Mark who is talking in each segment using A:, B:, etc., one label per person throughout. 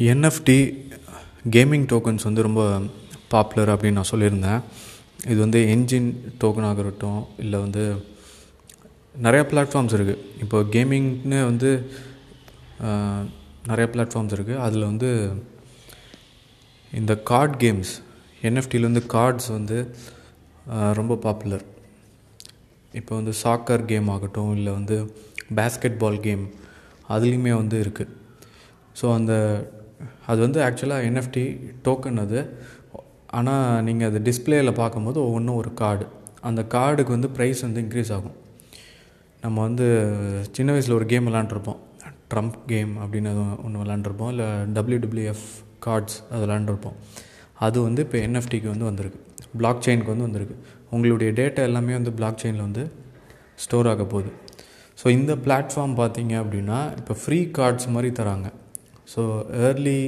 A: NFT gaming tokens வந்து ரொம்ப popular அப்படின்னு நான் சொல்லியிருந்தேன். இது வந்து என்ஜின் டோக்கன் ஆகட்டும் இல்லை வந்து நிறையா பிளாட்ஃபார்ம்ஸ் இருக்குது இப்போ கேமிங்னு வந்து நிறைய பிளாட்ஃபார்ம்ஸ் இருக்குது அதில் வந்து இந்த கார்ட் கேம்ஸ் என்எஃப்டியில் வந்து கார்ட்ஸ் வந்து ரொம்ப பாப்புலர் இப்போ வந்து சாக்கர் கேம் ஆகட்டும் இல்லை வந்து பேஸ்கெட் பால் கேம் அதுலேயுமே வந்து இருக்குது ஸோ அந்த அது வந்து ஆக்சுவலாக என்எஃப்டி டோக்கன் அது. ஆனால் நீங்கள் அது டிஸ்பிளேயில் பார்க்கும்போது ஒவ்வொன்றும் ஒரு கார்டு அந்த கார்டுக்கு வந்து ப்ரைஸ் வந்து இன்க்ரீஸ் ஆகும். நம்ம வந்து சின்ன வயசில் ஒரு கேம் விளாண்டுருப்போம் ட்ரம்ப் கேம் அப்படின்னு ஒன்று விளாண்டுருப்போம் இல்லை டபிள்யூடபிள்யூஎஃப் கார்ட்ஸ் அது விளாண்டுருப்போம் அது வந்து இப்போ என்எஃப்டிக்கு வந்து வந்திருக்கு. பிளாக் செயினுக்கு வந்து வந்திருக்கு. உங்களுடைய டேட்டா எல்லாமே வந்து பிளாக் செயினில் வந்து ஸ்டோர் ஆக போகுது. ஸோ இந்த பிளாட்ஃபார்ம் பார்த்தீங்க அப்படின்னா இப்போ ஃப்ரீ கார்ட்ஸ் மாதிரி தராங்க. ஸோ ஏர்லி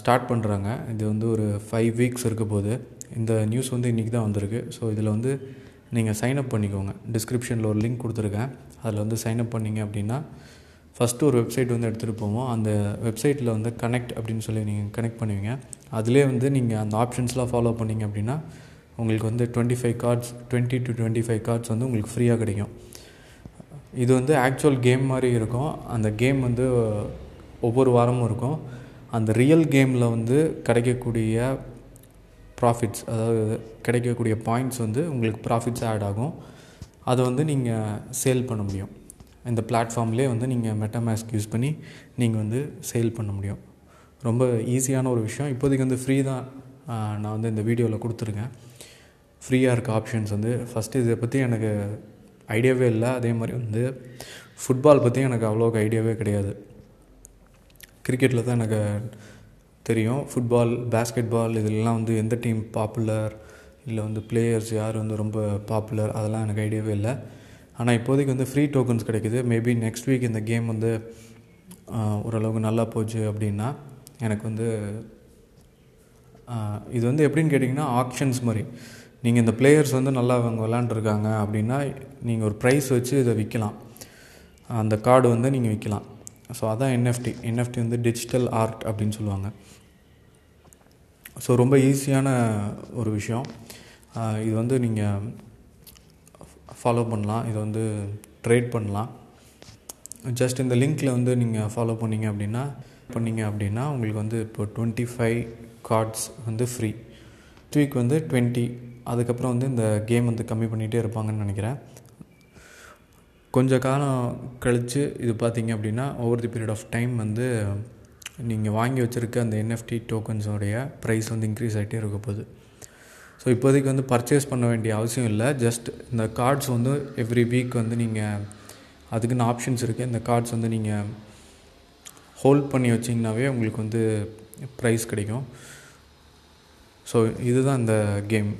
A: ஸ்டார்ட் பண்ணுறாங்க இது வந்து ஒரு ஃபைவ் வீக்ஸ் இருக்க போது. இந்த நியூஸ் வந்து இன்றைக்கி தான் வந்திருக்கு. ஸோ இதில் வந்து நீங்கள் சைன்அப் பண்ணிக்கோங்க. டிஸ்கிரிப்ஷனில் ஒரு லிங்க் கொடுத்துருக்கேன். அதில் வந்து சைன்அப் பண்ணிங்க அப்படின்னா ஃபஸ்ட்டு ஒரு வெப்சைட் வந்து எடுத்துகிட்டு போவோம். அந்த வெப்சைட்டில் வந்து கனெக்ட் அப்படின்னு சொல்லி நீங்கள் கனெக்ட் பண்ணுவீங்க. அதிலே வந்து நீங்கள் அந்த ஆப்ஷன்ஸ்லாம் ஃபாலோ பண்ணிங்க அப்படின்னா உங்களுக்கு வந்து twenty five cards twenty to twenty five cards வந்து உங்களுக்கு ஃப்ரீயாக கிடைக்கும். இது வந்து ஆக்சுவல் கேம் மாதிரி இருக்கும். அந்த கேம் வந்து ஒவ்வொரு வாரமும் இருக்கும். அந்த ரியல் கேமில் வந்து கிடைக்கக்கூடிய ப்ராஃபிட்ஸ் அதாவது கிடைக்கக்கூடிய பாயிண்ட்ஸ் வந்து உங்களுக்கு ப்ராஃபிட்ஸ் ஆட் ஆகும். அதை வந்து நீங்கள் சேல் பண்ண முடியும். இந்த பிளாட்ஃபார்ம்லேயே வந்து நீங்கள் மெட்டாமேஸ்க் யூஸ் பண்ணி நீங்கள் வந்து சேல் பண்ண முடியும். ரொம்ப ஈஸியான ஒரு விஷயம். இப்போதைக்கு வந்து ஃப்ரீ தான் நான் வந்து இந்த வீடியோவில் கொடுத்துருக்கேன். ஃப்ரீயாக இருக்க ஆப்ஷன்ஸ் வந்து ஃபஸ்ட்டு இதை பற்றி எனக்கு ஐடியாவே இல்லை. அதே மாதிரி வந்து ஃபுட்பால் பற்றி எனக்கு அவ்வளோக்கு ஐடியாவே கிடையாது. கிரிக்கெட்டில் தான் எனக்கு தெரியும். ஃபுட்பால் பேஸ்கெட் பால் இதெல்லாம் வந்து எந்த டீம் பாப்புலர் இல்லை வந்து பிளேயர்ஸ் யார் வந்து ரொம்ப பாப்புலர் அதெல்லாம் எனக்கு ஐடியாவே இல்லை. ஆனால் இப்போதைக்கு வந்து ஃப்ரீ டோக்கன்ஸ் கிடைக்குது. மேபி நெக்ஸ்ட் வீக் இந்த கேம் வந்து ஓரளவுக்கு நல்லா போச்சு அப்படின்னா எனக்கு வந்து இது வந்து எப்படின்னு கேட்டிங்கன்னா ஆப்ஷன்ஸ் மாதிரி. நீங்கள் இந்த பிளேயர்ஸ் வந்து நல்லா அவங்க விளாண்டுருக்காங்க அப்படின்னா நீங்கள் ஒரு ப்ரைஸ் வச்சு இதை விற்கலாம் அந்த கார்டு வந்து நீங்கள் விற்கலாம் ஸோ அதான் என்எஃப்டி என்எஃப்டி வந்து டிஜிட்டல் ஆர்ட் அப்படின்னு சொல்லுவாங்க. ஸோ ரொம்ப ஈஸியான ஒரு விஷயம். இது வந்து நீங்கள் ஃபாலோ பண்ணலாம். இதை வந்து ட்ரேட் பண்ணலாம். ஜஸ்ட் இந்த லிங்க்கில் வந்து நீங்கள் ஃபாலோ பண்ணிங்க அப்படின்னா பண்ணிங்க அப்படின்னா உங்களுக்கு வந்து இப்போ டுவெண்ட்டி ஃபைவ் கார்ட்ஸ் வந்து ஃப்ரீ வீக் வந்து டுவெண்ட்டி அதுக்கப்புறம் வந்து இந்த கேம் வந்து கம்மி பண்ணிகிட்டே இருப்பாங்கன்னு நினைக்கிறேன். கொஞ்ச காலம் கழித்து இது பார்த்தீங்க அப்படின்னா over the period of time வந்து நீங்கள் வாங்கி வச்சுருக்க அந்த என்எஃப்டி டோக்கன்ஸோடைய ப்ரைஸ் வந்து இன்க்ரீஸ் ஆகிட்டே இருக்க போகுது. ஸோ இப்போதைக்கு வந்து பர்ச்சேஸ் பண்ண வேண்டிய அவசியம் இல்லை. ஜஸ்ட் இந்த கார்ட்ஸ் வந்து எவ்ரி வீக் வந்து நீங்கள் அதுக்குன்னு ஆப்ஷன்ஸ் இருக்குது இந்த கார்ட்ஸ் வந்து நீங்கள் ஹோல்ட் பண்ணி வச்சிங்கனாவே உங்களுக்கு வந்து ப்ரைஸ் கிடைக்கும். ஸோ இதுதான் இந்த கேம்